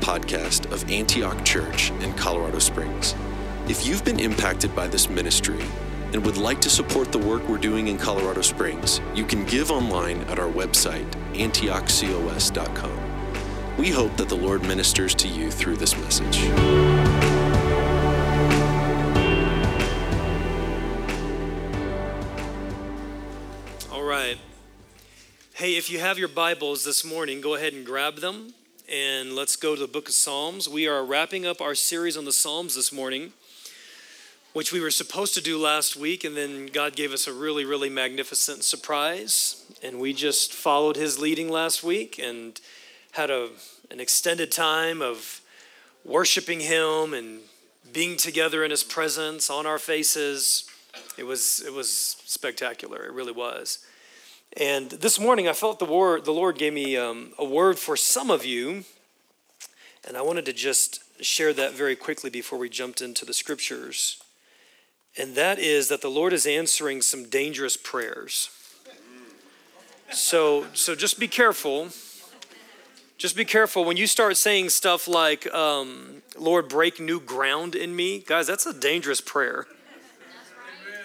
podcast of Antioch Church in Colorado Springs. If you've been impacted by this ministry and would like to support the work we're doing in Colorado Springs, you can give online at our website, antiochcos.com. We hope that the Lord ministers to you through this message. All right. Hey, if you have your Bibles this morning, go ahead and grab them and let's go to the book of Psalms. We are wrapping up our series on the Psalms this morning, which we were supposed to do last week, and then God gave us a really, really magnificent surprise. And we just followed His leading last week and had a, an extended time of worshiping Him and being together in His presence on our faces. It was, it was spectacular. It really was. And this morning, I felt the, word, the Lord gave me um, a word for some of you, and I wanted to just share that very quickly before we jumped into the scriptures. And that is that the Lord is answering some dangerous prayers. So, so just be careful. Just be careful when you start saying stuff like, um, Lord, break new ground in me. Guys, that's a dangerous prayer.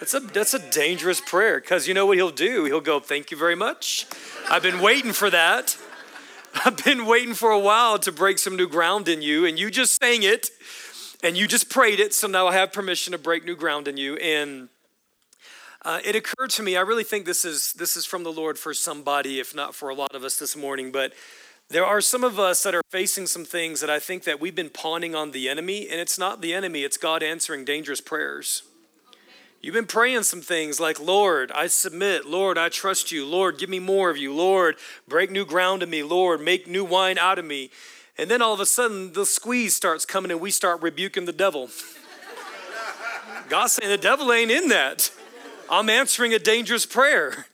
That's a, that's a dangerous prayer because you know what he'll do? He'll go, Thank you very much. I've been waiting for that. I've been waiting for a while to break some new ground in you, and you just sang it and you just prayed it, so now I have permission to break new ground in you. And uh, it occurred to me, I really think this is, this is from the Lord for somebody, if not for a lot of us this morning, but there are some of us that are facing some things that I think that we've been pawning on the enemy, and it's not the enemy, it's God answering dangerous prayers. You've been praying some things like, Lord, I submit. Lord, I trust you. Lord, give me more of you. Lord, break new ground in me. Lord, make new wine out of me. And then all of a sudden, the squeeze starts coming and we start rebuking the devil. God's saying, the devil ain't in that. I'm answering a dangerous prayer.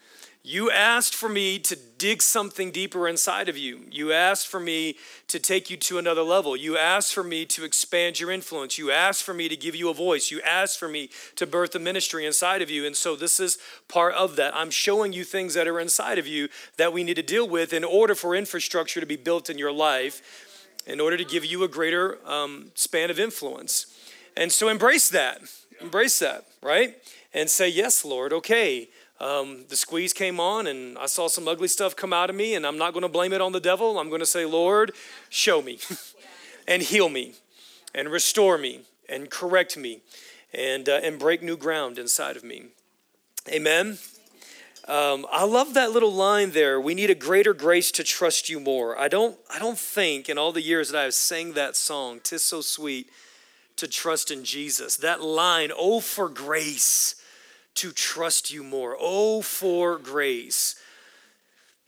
You asked for me to dig something deeper inside of you. You asked for me to take you to another level. You asked for me to expand your influence. You asked for me to give you a voice. You asked for me to birth a ministry inside of you. And so this is part of that. I'm showing you things that are inside of you that we need to deal with in order for infrastructure to be built in your life, in order to give you a greater um, span of influence. And so embrace that. Embrace that, right? And say, Yes, Lord, okay um, the squeeze came on and I saw some ugly stuff come out of me, and I'm not going to blame it on the devil. I'm going to say, Lord, show me and heal me and restore me and correct me and, uh, and break new ground inside of me. Amen. Um, I love that little line there. We need a greater grace to trust you more. I don't, I don't think in all the years that I've sang that song, "Tis so sweet to trust in Jesus." That line, "Oh for grace." To trust you more. Oh, for grace.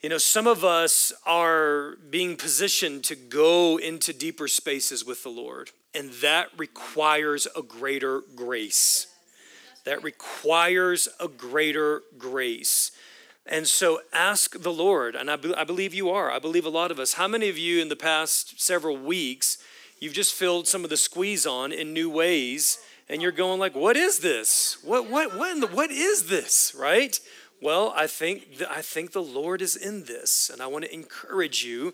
You know, some of us are being positioned to go into deeper spaces with the Lord, and that requires a greater grace. That requires a greater grace. And so ask the Lord, and I, be, I believe you are. I believe a lot of us. How many of you in the past several weeks, you've just filled some of the squeeze on in new ways? And you're going like, "What is this? What what what the, what is this?" Right? Well, I think the, I think the Lord is in this, and I want to encourage you.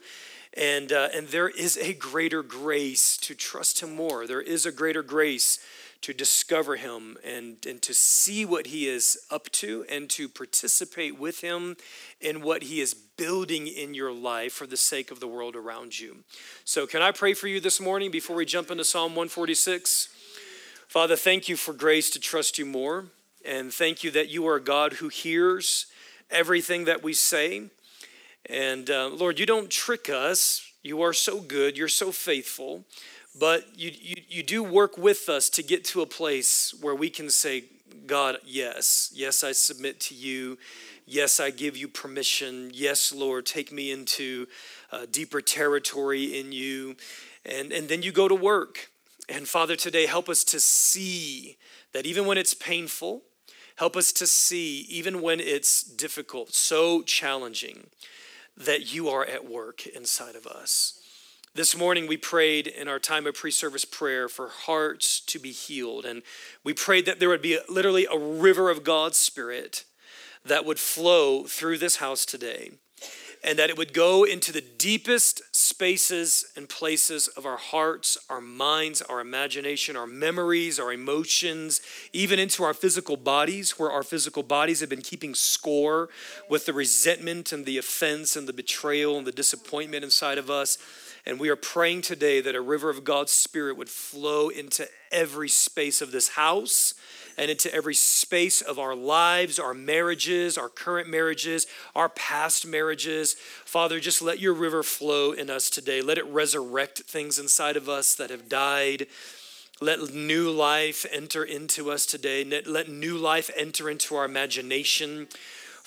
And uh, and there is a greater grace to trust Him more. There is a greater grace to discover Him and and to see what He is up to, and to participate with Him in what He is building in your life for the sake of the world around you. So, can I pray for you this morning before we jump into Psalm 146? Father, thank you for grace to trust you more. And thank you that you are a God who hears everything that we say. And uh, Lord, you don't trick us. You are so good. You're so faithful. But you, you, you do work with us to get to a place where we can say, God, yes. Yes, I submit to you. Yes, I give you permission. Yes, Lord, take me into uh, deeper territory in you. And, and then you go to work. And Father, today, help us to see that even when it's painful, help us to see, even when it's difficult, so challenging, that you are at work inside of us. This morning, we prayed in our time of pre service prayer for hearts to be healed. And we prayed that there would be literally a river of God's Spirit that would flow through this house today. And that it would go into the deepest spaces and places of our hearts, our minds, our imagination, our memories, our emotions, even into our physical bodies, where our physical bodies have been keeping score with the resentment and the offense and the betrayal and the disappointment inside of us. And we are praying today that a river of God's Spirit would flow into every space of this house and into every space of our lives, our marriages, our current marriages, our past marriages. Father, just let your river flow in us today. Let it resurrect things inside of us that have died. Let new life enter into us today. Let new life enter into our imagination.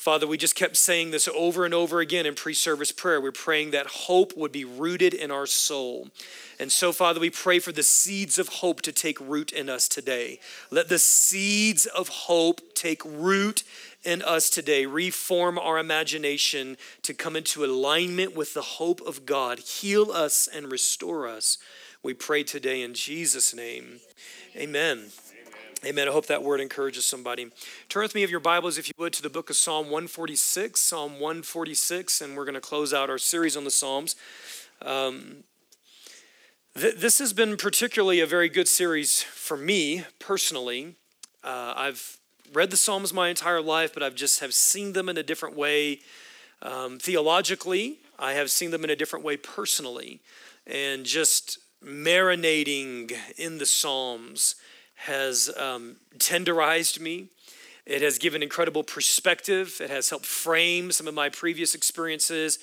Father, we just kept saying this over and over again in pre service prayer. We're praying that hope would be rooted in our soul. And so, Father, we pray for the seeds of hope to take root in us today. Let the seeds of hope take root in us today. Reform our imagination to come into alignment with the hope of God. Heal us and restore us. We pray today in Jesus' name. Amen. Amen. I hope that word encourages somebody. Turn with me of your Bibles, if you would, to the book of Psalm 146. Psalm 146, and we're going to close out our series on the Psalms. Um, th- this has been particularly a very good series for me personally. Uh, I've read the Psalms my entire life, but I've just have seen them in a different way um, theologically. I have seen them in a different way personally, and just marinating in the Psalms has um, tenderized me. It has given incredible perspective. It has helped frame some of my previous experiences.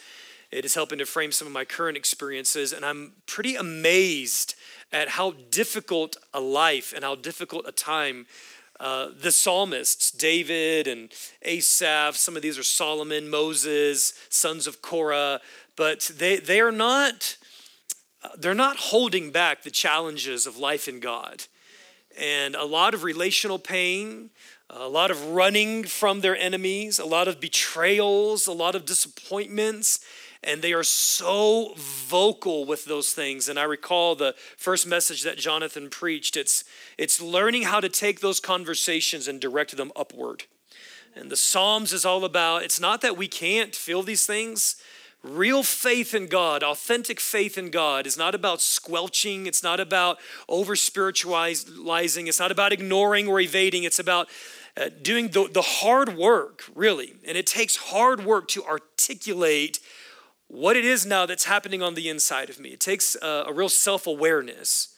It is helping to frame some of my current experiences. And I'm pretty amazed at how difficult a life and how difficult a time uh, the psalmists, David and Asaph, some of these are Solomon, Moses, sons of Korah, but they, they are not, they're not holding back the challenges of life in God and a lot of relational pain, a lot of running from their enemies, a lot of betrayals, a lot of disappointments. And they are so vocal with those things. And I recall the first message that Jonathan preached. It's, it's learning how to take those conversations and direct them upward. And the Psalms is all about it's not that we can't feel these things, Real faith in God, authentic faith in God, is not about squelching. It's not about over spiritualizing. It's not about ignoring or evading. It's about uh, doing the, the hard work, really. And it takes hard work to articulate what it is now that's happening on the inside of me. It takes uh, a real self awareness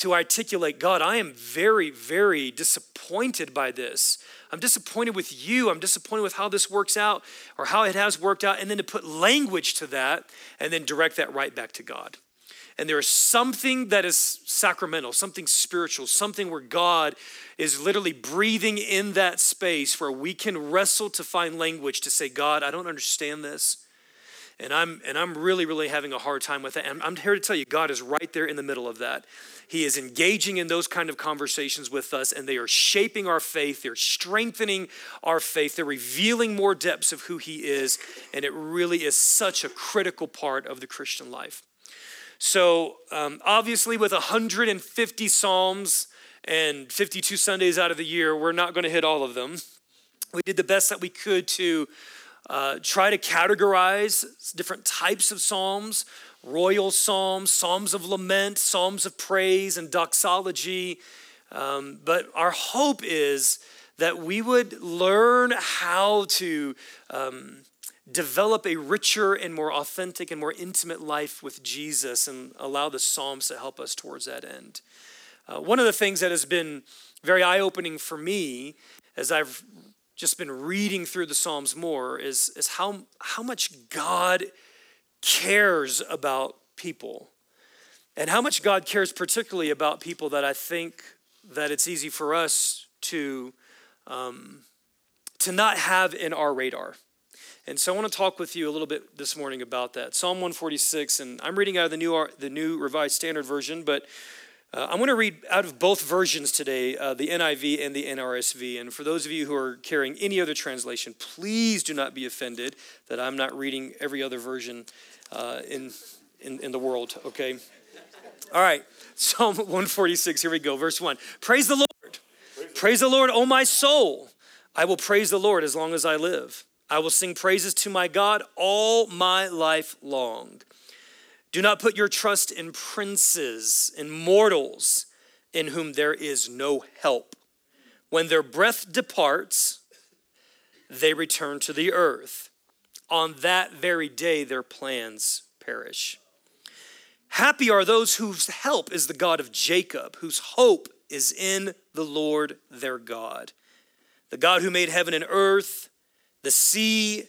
to articulate God, I am very, very disappointed by this. I'm disappointed with you. I'm disappointed with how this works out or how it has worked out. And then to put language to that and then direct that right back to God. And there is something that is sacramental, something spiritual, something where God is literally breathing in that space where we can wrestle to find language to say, God, I don't understand this. And I'm, and I'm really, really having a hard time with that. And I'm here to tell you, God is right there in the middle of that. He is engaging in those kind of conversations with us, and they are shaping our faith. They're strengthening our faith. They're revealing more depths of who He is, and it really is such a critical part of the Christian life. So, um, obviously, with 150 Psalms and 52 Sundays out of the year, we're not going to hit all of them. We did the best that we could to uh, try to categorize different types of Psalms royal psalms, psalms of lament, psalms of praise, and doxology. Um, but our hope is that we would learn how to um, develop a richer and more authentic and more intimate life with Jesus and allow the Psalms to help us towards that end. Uh, one of the things that has been very eye opening for me as I've just been reading through the Psalms more is, is how, how much God cares about people and how much God cares particularly about people that I think that it's easy for us to um, to not have in our radar. And so I want to talk with you a little bit this morning about that. Psalm 146, and I'm reading out of the new the new Revised Standard Version, but uh, I'm going to read out of both versions today, uh, the NIV and the NRSV. And for those of you who are carrying any other translation, please do not be offended that I'm not reading every other version uh, in, in, in the world, okay? All right, Psalm 146, here we go, verse 1. Praise the Lord. Praise the Lord, O my soul. I will praise the Lord as long as I live. I will sing praises to my God all my life long. Do not put your trust in princes, in mortals, in whom there is no help. When their breath departs, they return to the earth. On that very day, their plans perish. Happy are those whose help is the God of Jacob, whose hope is in the Lord their God, the God who made heaven and earth, the sea,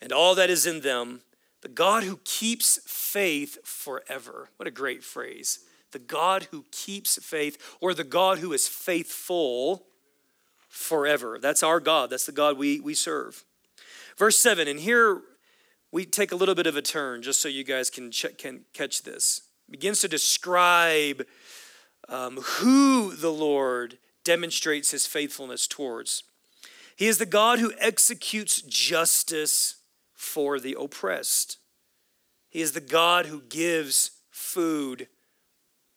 and all that is in them, the God who keeps faith forever. What a great phrase. The God who keeps faith, or the God who is faithful forever. That's our God. That's the God we, we serve. Verse 7, and here we take a little bit of a turn just so you guys can, can catch this. begins to describe um, who the Lord demonstrates his faithfulness towards. He is the God who executes justice for the oppressed. He is the God who gives food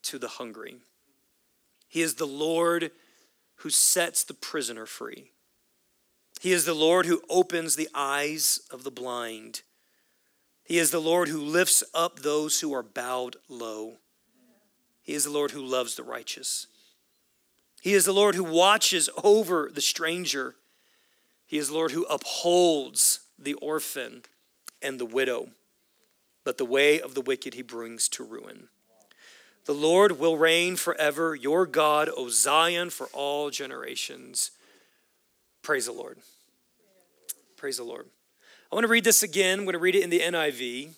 to the hungry. He is the Lord who sets the prisoner free. He is the Lord who opens the eyes of the blind. He is the Lord who lifts up those who are bowed low. He is the Lord who loves the righteous. He is the Lord who watches over the stranger. He is the Lord who upholds the orphan and the widow. But the way of the wicked he brings to ruin. The Lord will reign forever, your God, O Zion, for all generations. Praise the Lord. Praise the Lord. I want to read this again. I'm going to read it in the NIV.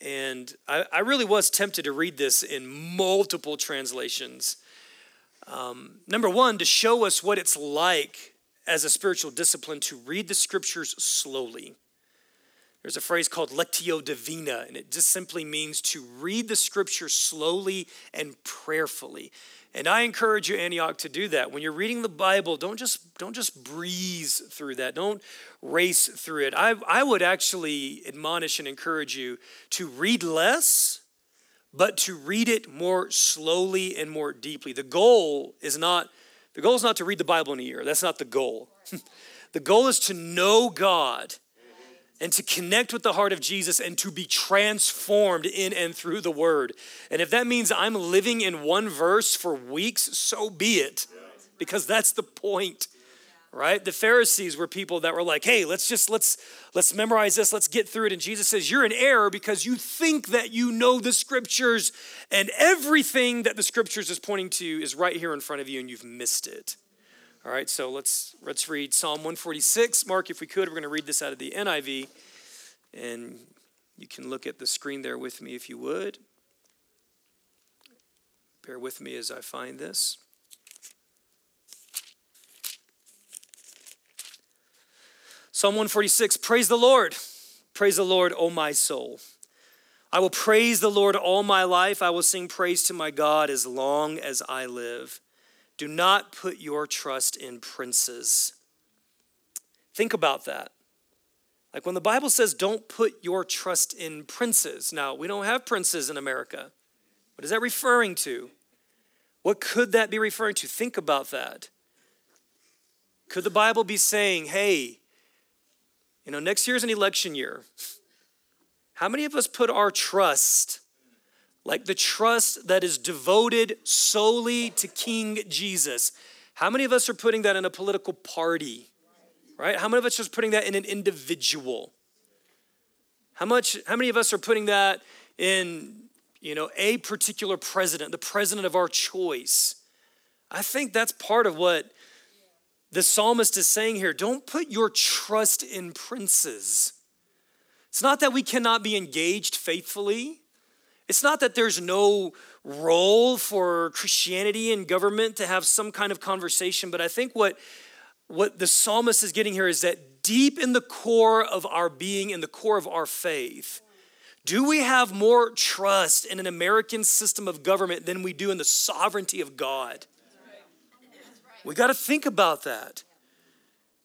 And I, I really was tempted to read this in multiple translations. Um, number one, to show us what it's like as a spiritual discipline to read the scriptures slowly. There's a phrase called lectio divina, and it just simply means to read the scripture slowly and prayerfully. And I encourage you, Antioch, to do that. When you're reading the Bible, don't just don't just breeze through that. Don't race through it. I, I would actually admonish and encourage you to read less, but to read it more slowly and more deeply. The goal is not the goal is not to read the Bible in a year. That's not the goal. the goal is to know God and to connect with the heart of Jesus and to be transformed in and through the word. And if that means I'm living in one verse for weeks, so be it, because that's the point. Right? The Pharisees were people that were like, "Hey, let's just let's let's memorize this, let's get through it." And Jesus says, "You're in error because you think that you know the scriptures and everything that the scriptures is pointing to is right here in front of you and you've missed it." All right, so let's let's read Psalm 146. Mark, if we could, we're going to read this out of the NIV, and you can look at the screen there with me if you would. Bear with me as I find this. Psalm 146 Praise the Lord. Praise the Lord, O my soul. I will praise the Lord all my life. I will sing praise to my God as long as I live. Do not put your trust in princes. Think about that. Like when the Bible says, don't put your trust in princes. Now, we don't have princes in America. What is that referring to? What could that be referring to? Think about that. Could the Bible be saying, hey, you know, next year's an election year. How many of us put our trust like the trust that is devoted solely to King Jesus. How many of us are putting that in a political party? Right? How many of us are putting that in an individual? How much how many of us are putting that in, you know, a particular president, the president of our choice? I think that's part of what the psalmist is saying here. Don't put your trust in princes. It's not that we cannot be engaged faithfully. It's not that there's no role for Christianity and government to have some kind of conversation, but I think what, what the psalmist is getting here is that deep in the core of our being, in the core of our faith, do we have more trust in an American system of government than we do in the sovereignty of God? We got to think about that.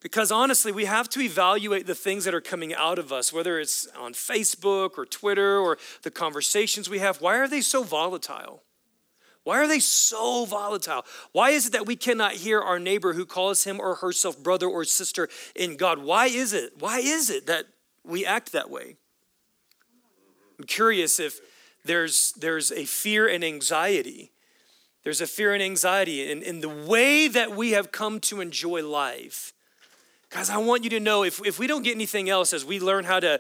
Because honestly, we have to evaluate the things that are coming out of us, whether it's on Facebook or Twitter or the conversations we have. Why are they so volatile? Why are they so volatile? Why is it that we cannot hear our neighbor who calls him or herself brother or sister in God? Why is it? Why is it that we act that way? I'm curious if there's, there's a fear and anxiety. There's a fear and anxiety in, in the way that we have come to enjoy life. Guys, I want you to know if, if we don't get anything else as we learn how to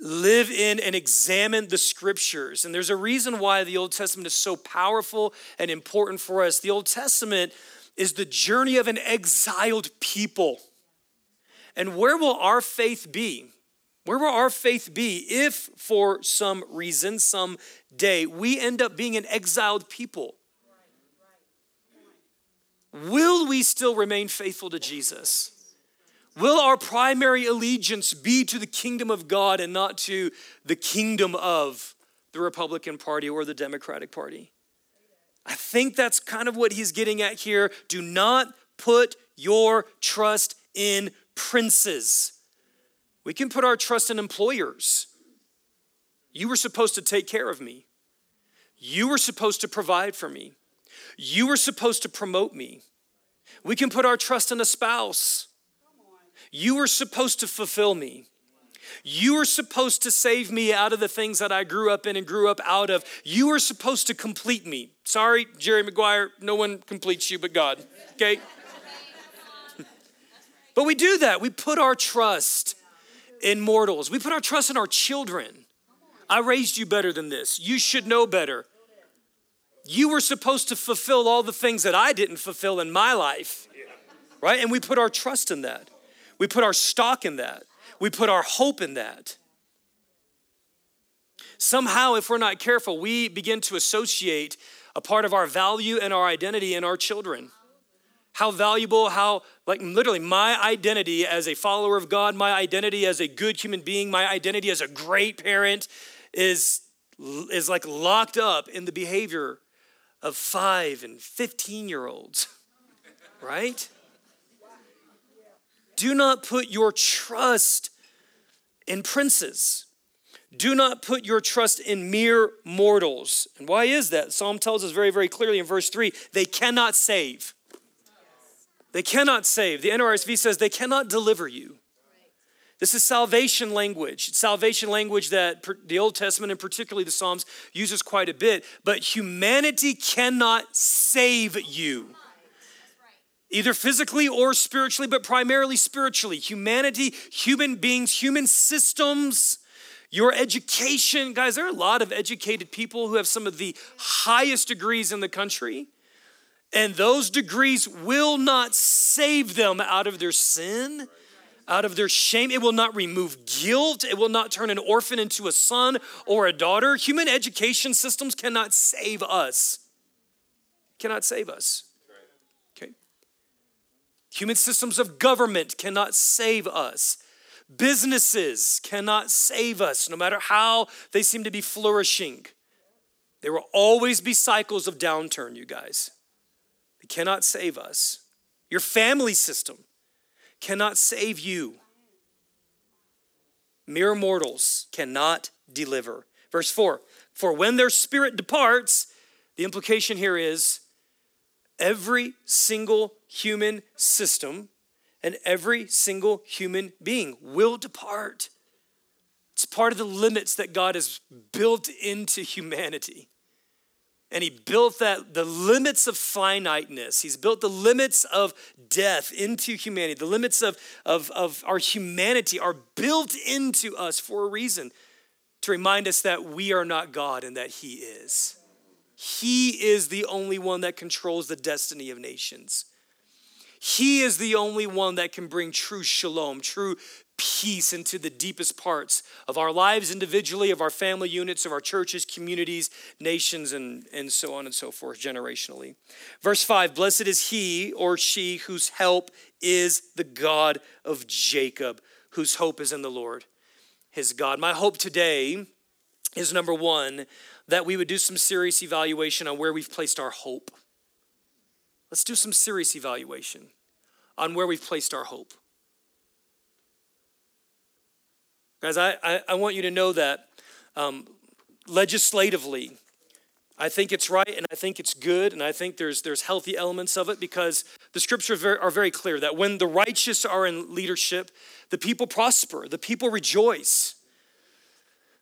live in and examine the scriptures. And there's a reason why the Old Testament is so powerful and important for us. The Old Testament is the journey of an exiled people. And where will our faith be? Where will our faith be if, for some reason, some day, we end up being an exiled people? Will we still remain faithful to Jesus? Will our primary allegiance be to the kingdom of God and not to the kingdom of the Republican Party or the Democratic Party? I think that's kind of what he's getting at here. Do not put your trust in princes. We can put our trust in employers. You were supposed to take care of me. You were supposed to provide for me. You were supposed to promote me. We can put our trust in a spouse. You were supposed to fulfill me. You were supposed to save me out of the things that I grew up in and grew up out of. You were supposed to complete me. Sorry, Jerry Maguire, no one completes you but God, okay? but we do that. We put our trust in mortals, we put our trust in our children. I raised you better than this. You should know better. You were supposed to fulfill all the things that I didn't fulfill in my life, right? And we put our trust in that. We put our stock in that. We put our hope in that. Somehow, if we're not careful, we begin to associate a part of our value and our identity in our children. How valuable, how, like literally, my identity as a follower of God, my identity as a good human being, my identity as a great parent is, is like locked up in the behavior of five and 15 year olds, right? Do not put your trust in princes. Do not put your trust in mere mortals. And why is that? Psalm tells us very, very clearly in verse 3 they cannot save. They cannot save. The NRSV says they cannot deliver you. This is salvation language. It's salvation language that the Old Testament and particularly the Psalms uses quite a bit. But humanity cannot save you either physically or spiritually, but primarily spiritually. Humanity, human beings, human systems, your education. Guys, there are a lot of educated people who have some of the highest degrees in the country, and those degrees will not save them out of their sin. Out of their shame. It will not remove guilt. It will not turn an orphan into a son or a daughter. Human education systems cannot save us. Cannot save us. Human systems of government cannot save us. Businesses cannot save us, no matter how they seem to be flourishing. There will always be cycles of downturn, you guys. They cannot save us. Your family system cannot save you. Mere mortals cannot deliver. Verse 4 For when their spirit departs, the implication here is every single human system and every single human being will depart. It's part of the limits that God has built into humanity. And he built that the limits of finiteness. He's built the limits of death into humanity. The limits of, of, of our humanity are built into us for a reason to remind us that we are not God and that he is. He is the only one that controls the destiny of nations. He is the only one that can bring true shalom, true peace into the deepest parts of our lives individually, of our family units, of our churches, communities, nations, and, and so on and so forth, generationally. Verse 5 Blessed is he or she whose help is the God of Jacob, whose hope is in the Lord, his God. My hope today is number one, that we would do some serious evaluation on where we've placed our hope. Let's do some serious evaluation on where we've placed our hope. Guys, I, I, I want you to know that um, legislatively, I think it's right and I think it's good and I think there's there's healthy elements of it because the scriptures are very clear that when the righteous are in leadership, the people prosper, the people rejoice.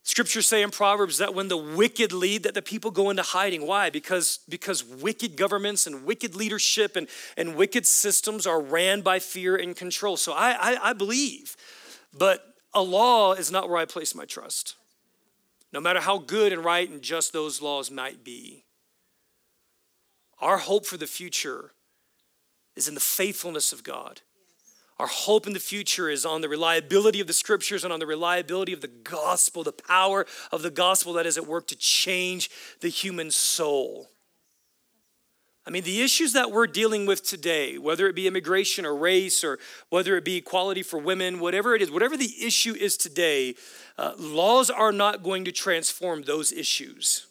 Scriptures say in Proverbs that when the wicked lead, that the people go into hiding. Why? Because, because wicked governments and wicked leadership and, and wicked systems are ran by fear and control. So I, I, I believe, but a law is not where I place my trust no matter how good and right and just those laws might be. Our hope for the future is in the faithfulness of God. Our hope in the future is on the reliability of the scriptures and on the reliability of the gospel, the power of the gospel that is at work to change the human soul. I mean, the issues that we're dealing with today, whether it be immigration or race or whether it be equality for women, whatever it is, whatever the issue is today, uh, laws are not going to transform those issues.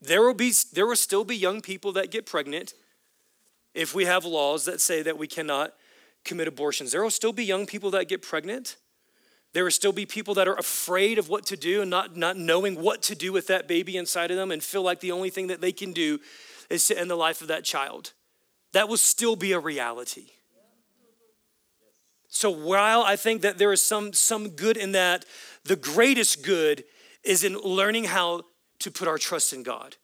There will, be, there will still be young people that get pregnant if we have laws that say that we cannot commit abortions. There will still be young people that get pregnant. There will still be people that are afraid of what to do and not, not knowing what to do with that baby inside of them and feel like the only thing that they can do is to end the life of that child. That will still be a reality. So while I think that there is some, some good in that, the greatest good is in learning how to put our trust in God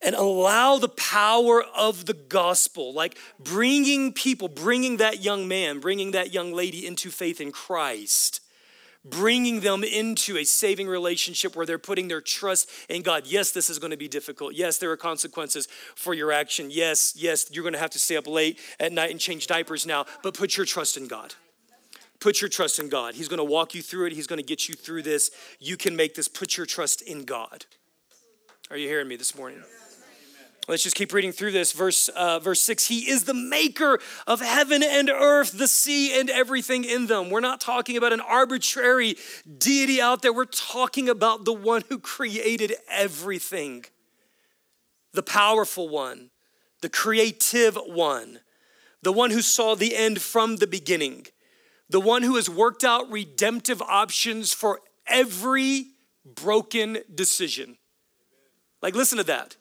and allow the power of the gospel, like bringing people, bringing that young man, bringing that young lady into faith in Christ, bringing them into a saving relationship where they're putting their trust in God. Yes, this is going to be difficult. Yes, there are consequences for your action. Yes, yes, you're going to have to stay up late at night and change diapers now, but put your trust in God. Put your trust in God. He's going to walk you through it. He's going to get you through this. You can make this. Put your trust in God. Are you hearing me this morning? Let's just keep reading through this. Verse, uh, verse 6 He is the maker of heaven and earth, the sea, and everything in them. We're not talking about an arbitrary deity out there. We're talking about the one who created everything the powerful one, the creative one, the one who saw the end from the beginning, the one who has worked out redemptive options for every broken decision. Like, listen to that.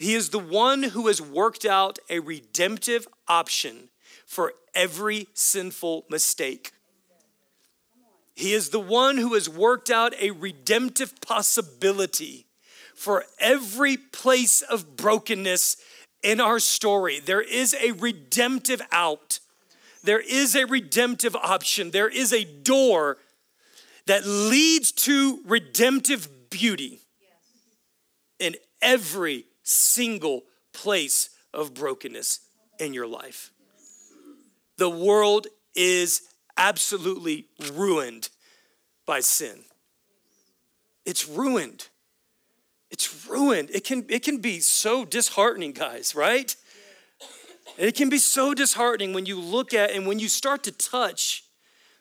He is the one who has worked out a redemptive option for every sinful mistake. He is the one who has worked out a redemptive possibility for every place of brokenness in our story. There is a redemptive out. There is a redemptive option. There is a door that leads to redemptive beauty in every single place of brokenness in your life. The world is absolutely ruined by sin. It's ruined. It's ruined. It can, it can be so disheartening, guys, right? It can be so disheartening when you look at and when you start to touch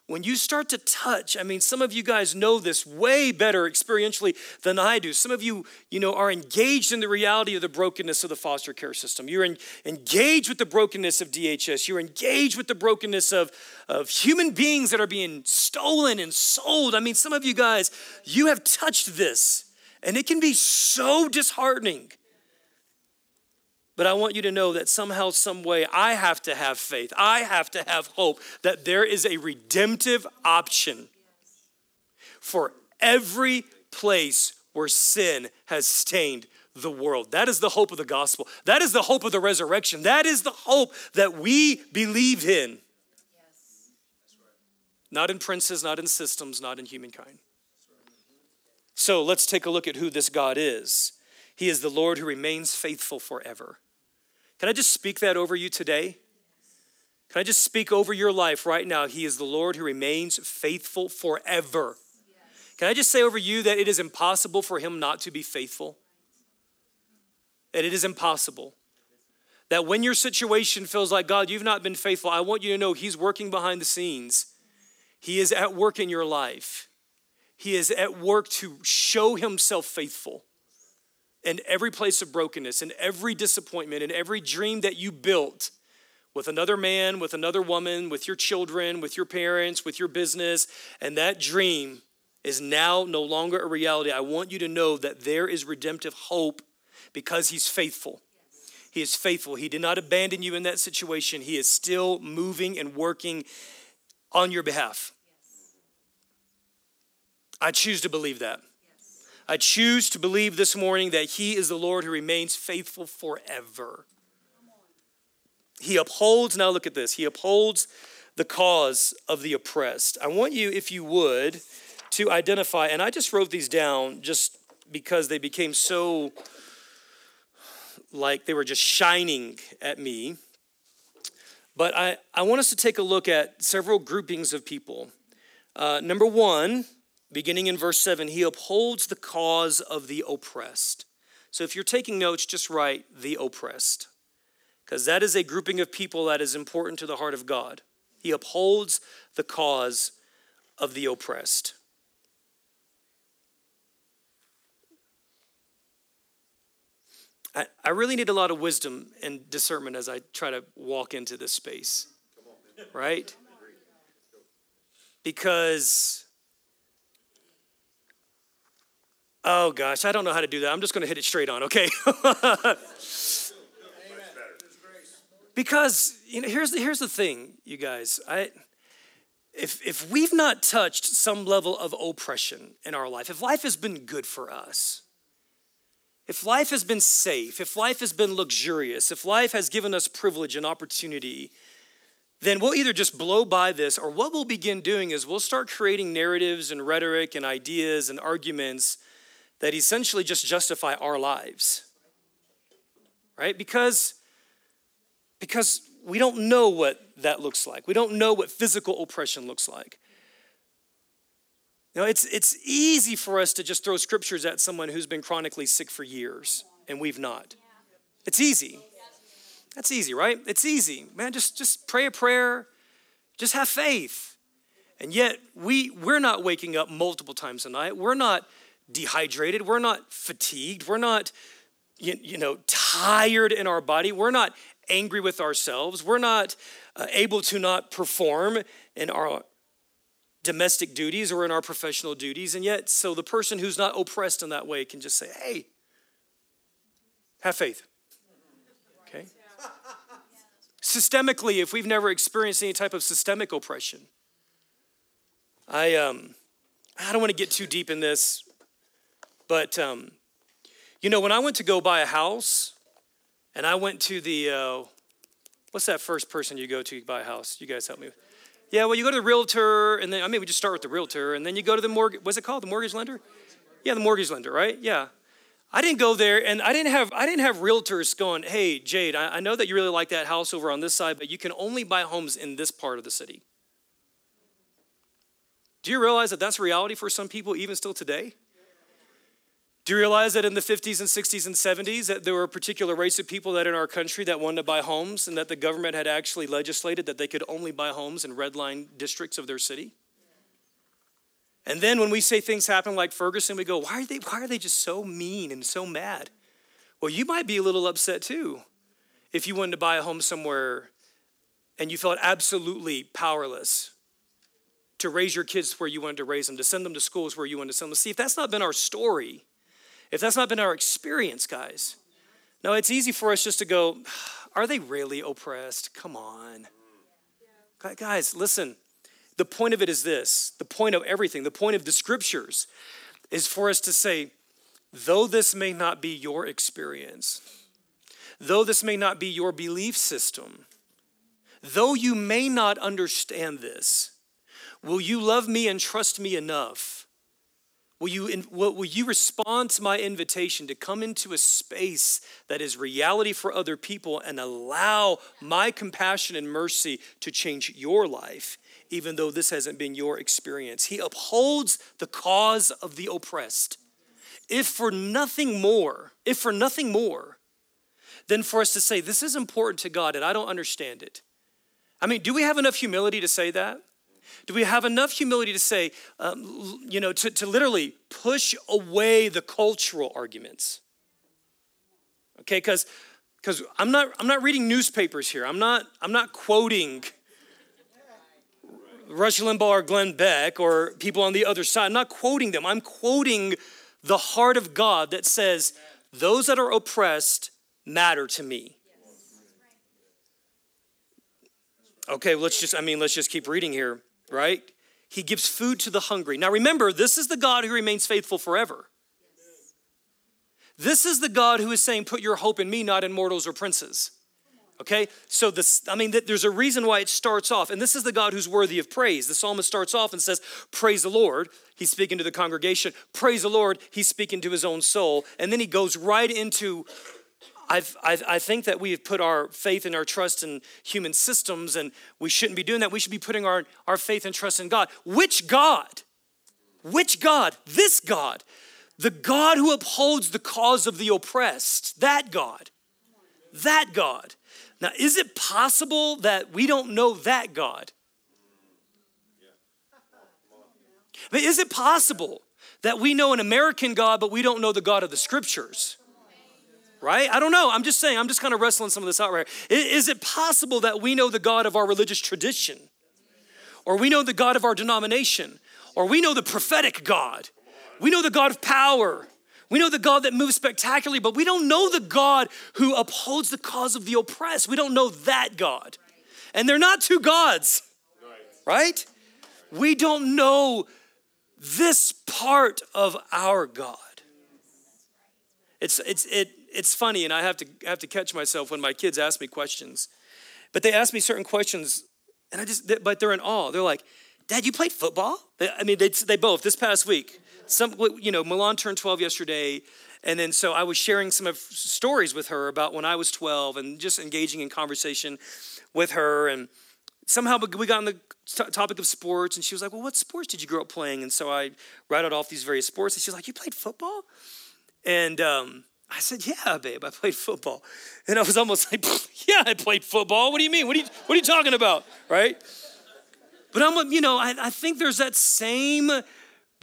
when you start to touch i mean some of you guys know this way better experientially than i do. Some of you you know are engaged in the reality of the brokenness of the foster care system. You're in, engaged with the brokenness of dhs you're engaged with the brokenness of, of human beings that are being stolen and sold. I mean some of you guys you have touched this and it can be so disheartening but I want you to know that somehow, some way, I have to have faith. I have to have hope that there is a redemptive option for every place where sin has stained the world. That is the hope of the gospel. That is the hope of the resurrection. That is the hope that we believe in. Not in princes, not in systems, not in humankind. So let's take a look at who this God is. He is the Lord who remains faithful forever. Can I just speak that over you today? Can I just speak over your life right now? He is the Lord who remains faithful forever. Can I just say over you that it is impossible for him not to be faithful? That it is impossible. That when your situation feels like, God, you've not been faithful, I want you to know he's working behind the scenes. He is at work in your life. He is at work to show himself faithful in every place of brokenness, in every disappointment, in every dream that you built with another man, with another woman, with your children, with your parents, with your business, and that dream is now no longer a reality, I want you to know that there is redemptive hope because He's faithful. He is faithful. He did not abandon you in that situation. He is still moving and working on your behalf. I choose to believe that. I choose to believe this morning that He is the Lord who remains faithful forever. He upholds, now look at this, He upholds the cause of the oppressed. I want you, if you would, to identify, and I just wrote these down just because they became so like they were just shining at me. But I, I want us to take a look at several groupings of people. Uh, number one, beginning in verse 7, he upholds the cause of the oppressed. So if you're taking notes, just write the oppressed, because that is a grouping of people that is important to the heart of God. He upholds the cause of the oppressed. I, I really need a lot of wisdom and discernment as I try to walk into this space, right? Because, oh gosh, I don't know how to do that. I'm just going to hit it straight on, okay? because you know, here's the, here's the thing, you guys. I, if, if we've not touched some level of oppression in our life, if life has been good for us, if life has been safe, if life has been luxurious, if life has given us privilege and opportunity, then we'll either just blow by this or what we'll begin doing is we'll start creating narratives and rhetoric and ideas and arguments that essentially just justify our lives. Right? Because because we don't know what that looks like. We don't know what physical oppression looks like. You know, it's, it's easy for us to just throw scriptures at someone who's been chronically sick for years and we've not. It's easy. That's easy, right? It's easy. Man, just, just pray a prayer, just have faith. And yet, we, we're not waking up multiple times a night. We're not dehydrated. We're not fatigued. We're not, you, you know, tired in our body. We're not angry with ourselves. We're not uh, able to not perform in our domestic duties or in our professional duties. And yet, so the person who's not oppressed in that way can just say, hey, have faith. Okay? Systemically, if we've never experienced any type of systemic oppression, I, um, I don't want to get too deep in this, but um, you know, when I went to go buy a house, and I went to the, uh, what's that first person you go to buy a house? You guys help me. Yeah, well, you go to the realtor, and then I mean, we just start with the realtor, and then you go to the mortgage. What's it called? The mortgage lender? Yeah, the mortgage lender, right? Yeah. I didn't go there, and I didn't have I didn't have realtors going, "Hey, Jade, I, I know that you really like that house over on this side, but you can only buy homes in this part of the city." Do you realize that that's reality for some people, even still today? Do you realize that in the 50s and 60s and 70s that there were particular race of people that in our country that wanted to buy homes and that the government had actually legislated that they could only buy homes in red line districts of their city? And then when we say things happen like Ferguson, we go, why are they, why are they just so mean and so mad? Well, you might be a little upset too if you wanted to buy a home somewhere and you felt absolutely powerless to raise your kids where you wanted to raise them, to send them to schools where you wanted to send them. See, if that's not been our story, if that's not been our experience, guys, now it's easy for us just to go, are they really oppressed? Come on. Guys, listen. The point of it is this the point of everything, the point of the scriptures is for us to say, though this may not be your experience, though this may not be your belief system, though you may not understand this, will you love me and trust me enough Will you, will you respond to my invitation to come into a space that is reality for other people and allow my compassion and mercy to change your life, even though this hasn't been your experience? He upholds the cause of the oppressed. If for nothing more, if for nothing more, than for us to say, This is important to God and I don't understand it. I mean, do we have enough humility to say that? Do we have enough humility to say, um, you know, to, to literally push away the cultural arguments? Okay, because because I'm not I'm not reading newspapers here. I'm not I'm not quoting Rush Limbaugh or Glenn Beck or people on the other side. I'm not quoting them. I'm quoting the heart of God that says, those that are oppressed matter to me. Okay, let's just, I mean, let's just keep reading here, right? He gives food to the hungry. Now remember, this is the God who remains faithful forever. This is the God who is saying, Put your hope in me, not in mortals or princes. Okay, so this, I mean, there's a reason why it starts off, and this is the God who's worthy of praise. The psalmist starts off and says, Praise the Lord. He's speaking to the congregation. Praise the Lord. He's speaking to his own soul. And then he goes right into, I've, I've, i think that we have put our faith and our trust in human systems, and we shouldn't be doing that. We should be putting our, our faith and trust in God. Which God? Which God? This God. The God who upholds the cause of the oppressed. That God. That God. Now, is it possible that we don't know that God? I mean, is it possible that we know an American God, but we don't know the God of the scriptures? Right? I don't know. I'm just saying, I'm just kind of wrestling some of this out right here. Is it possible that we know the God of our religious tradition? Or we know the God of our denomination? Or we know the prophetic God? We know the God of power? We know the God that moves spectacularly, but we don't know the God who upholds the cause of the oppressed. We don't know that God. And they're not two gods, right? We don't know this part of our God. It's, it's, it, it's funny, and I have to, have to catch myself when my kids ask me questions. But they ask me certain questions, and I just, but they're in awe. They're like, Dad, you played football? I mean, they, they both, this past week some, you know, Milan turned 12 yesterday. And then so I was sharing some of stories with her about when I was 12 and just engaging in conversation with her. And somehow we got on the topic of sports. And she was like, Well, what sports did you grow up playing? And so I rattled off these various sports. And she was like, You played football? And um, I said, Yeah, babe, I played football. And I was almost like, Yeah, I played football. What do you mean? What are you, what are you talking about? Right? But I'm, you know, I, I think there's that same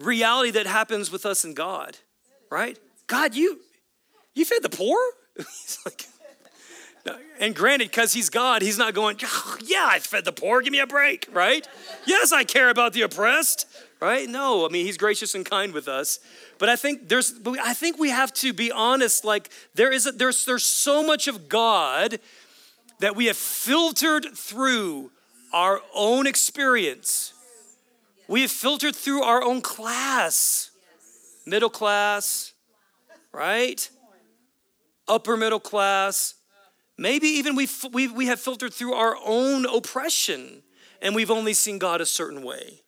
reality that happens with us and God, right? God, you you fed the poor? he's like, and granted, because he's God, he's not going, oh, yeah, I fed the poor, give me a break, right? yes, I care about the oppressed, right? No, I mean, he's gracious and kind with us. But I think there's I think we have to be honest, like there is a, there's there's so much of God that we have filtered through our own experience we have filtered through our own class, middle class, right? Upper middle class. Maybe even we we, we have filtered through our own oppression and we've only seen God a certain way.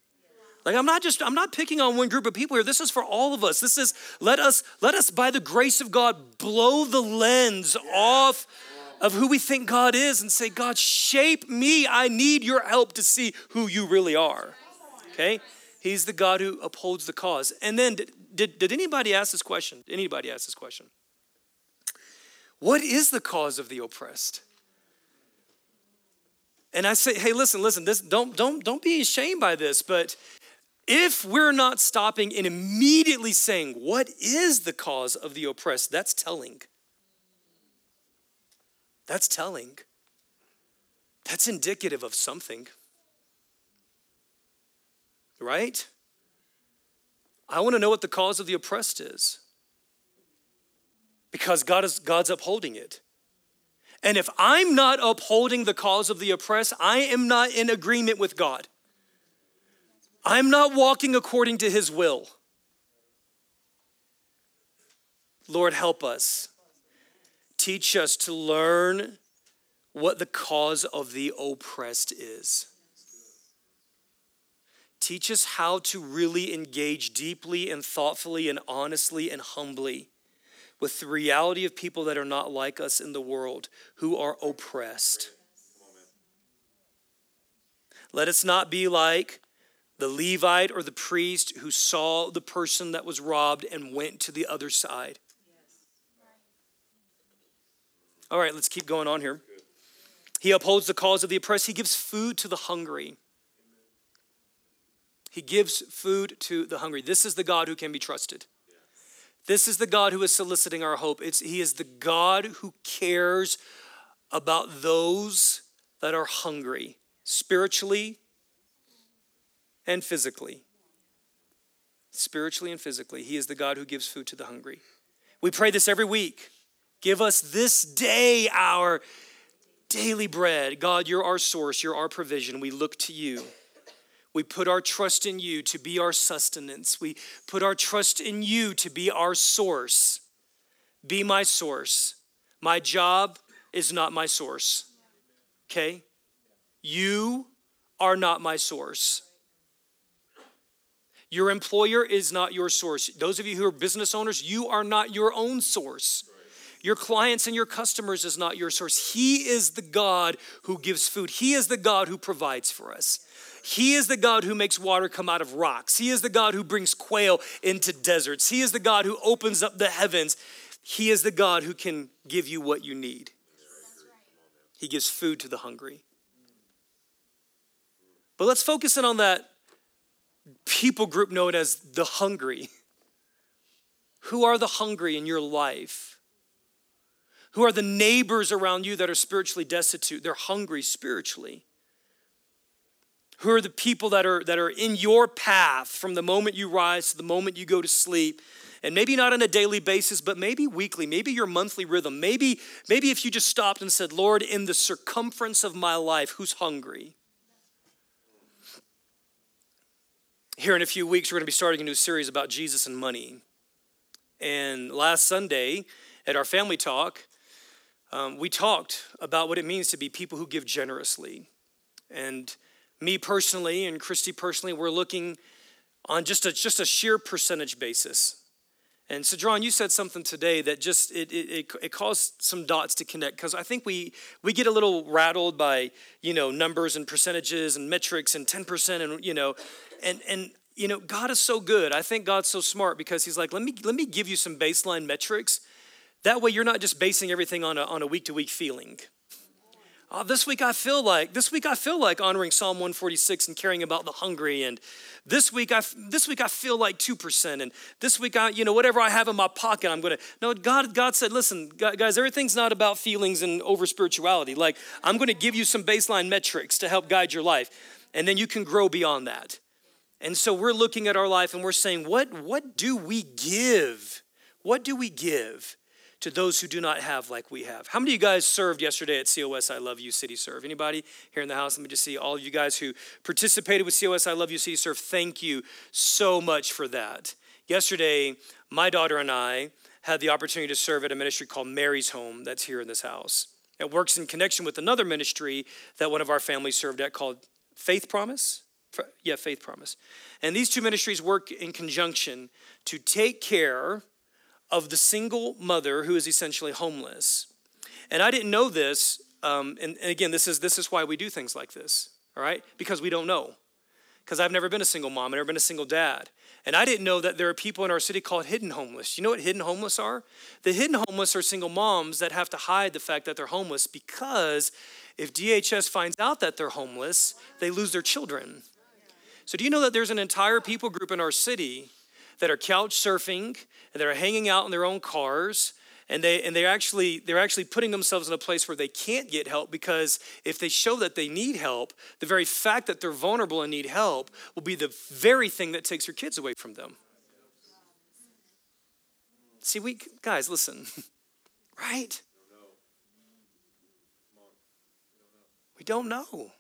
Like I'm not just I'm not picking on one group of people here. This is for all of us. This is let us let us by the grace of God blow the lens off of who we think God is and say, God, shape me. I need your help to see who you really are okay? He's the God who upholds the cause. And then, did, did, anybody ask this question? Anybody ask this question? What is the cause of the oppressed? And I say, hey, listen, listen, this, don't, don't, don't be ashamed by this, but if we're not stopping and immediately saying, what is the cause of the oppressed, that's telling. That's telling. That's indicative of something right? I want to know what the cause of the oppressed is. Because God is God's upholding it. And if I'm not upholding the cause of the oppressed, I am not in agreement with God. I'm not walking according to his will. Lord, help us. Teach us to learn what the cause of the oppressed is. Teach us how to really engage deeply and thoughtfully and honestly and humbly with the reality of people that are not like us in the world who are oppressed. Let us not be like the Levite or the priest who saw the person that was robbed and went to the other side. All right, let's keep going on here. He upholds the cause of the oppressed, he gives food to the hungry. He gives food to the hungry. This is the God who can be trusted. This is the God who is soliciting our hope. It's, he is the God who cares about those that are hungry, spiritually, and physically. Spiritually and physically. He is the God who gives food to the hungry. We pray this every week. Give us this day our daily bread. God, you're our source, you're our provision. We look to you. We put our trust in you to be our sustenance. We put our trust in you to be our source. Be my source. My job is not my source. Okay? You are not my source. Your employer is not your source. Those of you who are business owners, you are not your own source. Your clients and your customers is not your source. He is the God who gives food. He is the God who provides for us. He is the God who makes water come out of rocks. He is the God who brings quail into deserts. He is the God who opens up the heavens. He is the God who can give you what you need. He gives food to the hungry. But let's focus in on that people group known as the hungry. Who are the hungry in your life? Who are the neighbors around you that are spiritually destitute? They're hungry spiritually. Who are the people that are, that are in your path from the moment you rise to the moment you go to sleep? And maybe not on a daily basis, but maybe weekly, maybe your monthly rhythm. Maybe, maybe if you just stopped and said, Lord, in the circumference of my life, who's hungry? Here in a few weeks, we're going to be starting a new series about Jesus and money. And last Sunday at our family talk, um, we talked about what it means to be people who give generously. And me personally and Christy personally, we're looking on just a, just a sheer percentage basis. And so, John, you said something today that just it, it, it caused some dots to connect because I think we we get a little rattled by you know numbers and percentages and metrics and ten percent and you know, and and you know God is so good. I think God's so smart because He's like let me let me give you some baseline metrics. That way, you're not just basing everything on a on a week to week feeling. Uh, this week I feel like this week I feel like honoring Psalm 146 and caring about the hungry and this week I this week I feel like 2% and this week I you know whatever I have in my pocket I'm going to No God God said listen guys everything's not about feelings and over spirituality like I'm going to give you some baseline metrics to help guide your life and then you can grow beyond that. And so we're looking at our life and we're saying what what do we give? What do we give? To those who do not have like we have. How many of you guys served yesterday at COS I Love You City Serve? Anybody here in the house? Let me just see all of you guys who participated with COS I Love You City Serve. Thank you so much for that. Yesterday, my daughter and I had the opportunity to serve at a ministry called Mary's Home that's here in this house. It works in connection with another ministry that one of our families served at called Faith Promise. Yeah, Faith Promise. And these two ministries work in conjunction to take care of the single mother who is essentially homeless. And I didn't know this, um, and, and again, this is, this is why we do things like this, all right? Because we don't know. Because I've never been a single mom, I've never been a single dad. And I didn't know that there are people in our city called hidden homeless. You know what hidden homeless are? The hidden homeless are single moms that have to hide the fact that they're homeless because if DHS finds out that they're homeless, they lose their children. So, do you know that there's an entire people group in our city that are couch surfing and they're hanging out in their own cars and they and they're actually they're actually putting themselves in a place where they can't get help because if they show that they need help the very fact that they're vulnerable and need help will be the very thing that takes your kids away from them. See we guys listen right? We don't know.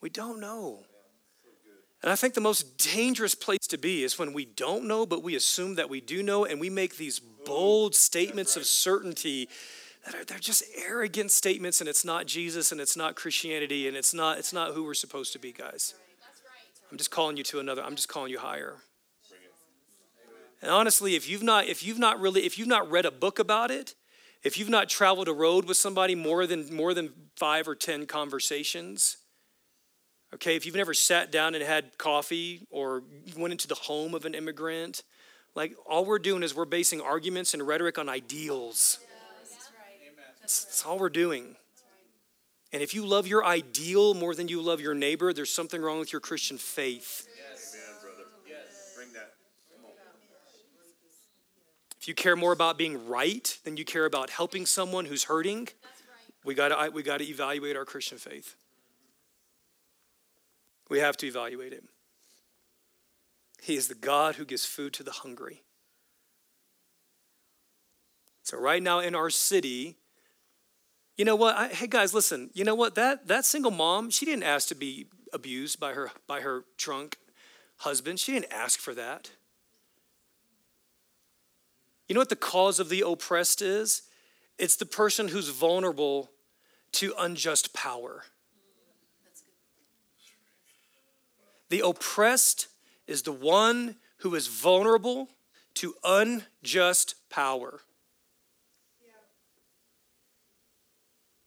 We don't know and I think the most dangerous place to be is when we don't know, but we assume that we do know, and we make these bold statements of certainty that are they're just arrogant statements, and it's not Jesus, and it's not Christianity, and it's not it's not who we're supposed to be, guys. I'm just calling you to another. I'm just calling you higher. And honestly, if you've not if you've not really if you've not read a book about it, if you've not traveled a road with somebody more than more than five or ten conversations Okay, if you've never sat down and had coffee or went into the home of an immigrant, like all we're doing is we're basing arguments and rhetoric on ideals. That's, that's all we're doing. And if you love your ideal more than you love your neighbor, there's something wrong with your Christian faith. If you care more about being right than you care about helping someone who's hurting, we got to we got to evaluate our Christian faith. We have to evaluate it. He is the God who gives food to the hungry. So, right now in our city, you know what? I, hey guys, listen. You know what? That that single mom, she didn't ask to be abused by her by her drunk husband. She didn't ask for that. You know what the cause of the oppressed is? It's the person who's vulnerable to unjust power. The oppressed is the one who is vulnerable to unjust power.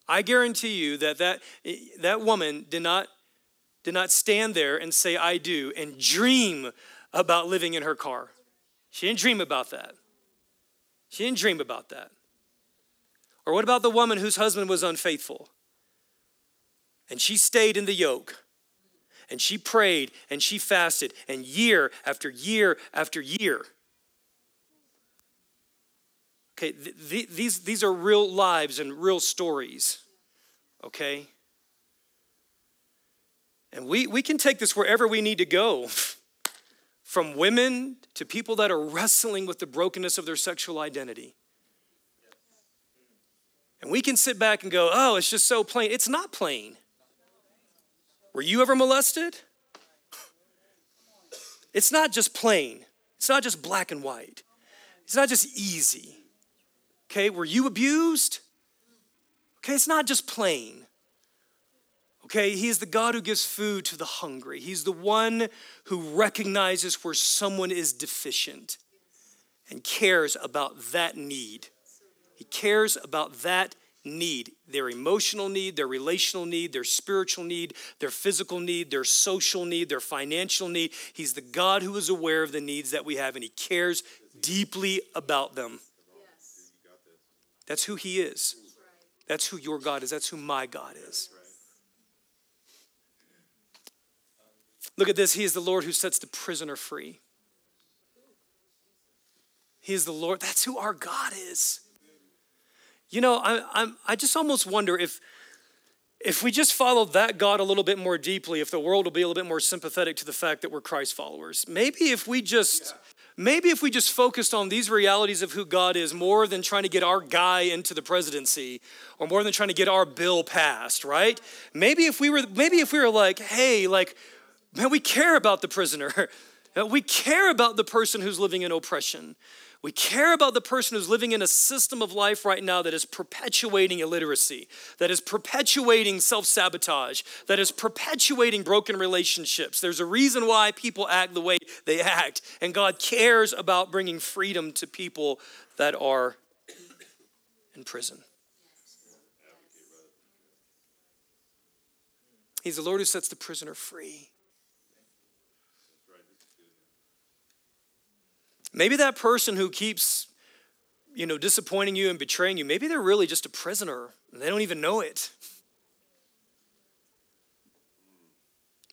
I guarantee you that that, that woman did not, did not stand there and say, I do, and dream about living in her car. She didn't dream about that. She didn't dream about that. Or what about the woman whose husband was unfaithful? And she stayed in the yoke. And she prayed and she fasted, and year after year after year. Okay, th- th- these, these are real lives and real stories. Okay? And we, we can take this wherever we need to go. From women to people that are wrestling with the brokenness of their sexual identity. And we can sit back and go, oh, it's just so plain. It's not plain. Were you ever molested? It's not just plain, it's not just black and white, it's not just easy. Okay, were you abused? Okay, it's not just plain. Okay, he is the God who gives food to the hungry. He's the one who recognizes where someone is deficient and cares about that need. He cares about that need their emotional need, their relational need, their spiritual need, their physical need, their social need, their financial need. He's the God who is aware of the needs that we have and He cares deeply about them. That's who He is. That's who your God is. That's who my God is. Look at this. He is the Lord who sets the prisoner free. He is the Lord. That's who our God is. You know, I, I'm, I just almost wonder if, if we just follow that God a little bit more deeply, if the world will be a little bit more sympathetic to the fact that we're Christ followers. Maybe if we just. Maybe if we just focused on these realities of who God is more than trying to get our guy into the presidency or more than trying to get our bill passed, right? Maybe if we were maybe if we were like, "Hey, like man, we care about the prisoner. we care about the person who's living in oppression. We care about the person who's living in a system of life right now that is perpetuating illiteracy, that is perpetuating self sabotage, that is perpetuating broken relationships. There's a reason why people act the way they act, and God cares about bringing freedom to people that are in prison. He's the Lord who sets the prisoner free. Maybe that person who keeps, you know, disappointing you and betraying you, maybe they're really just a prisoner and they don't even know it.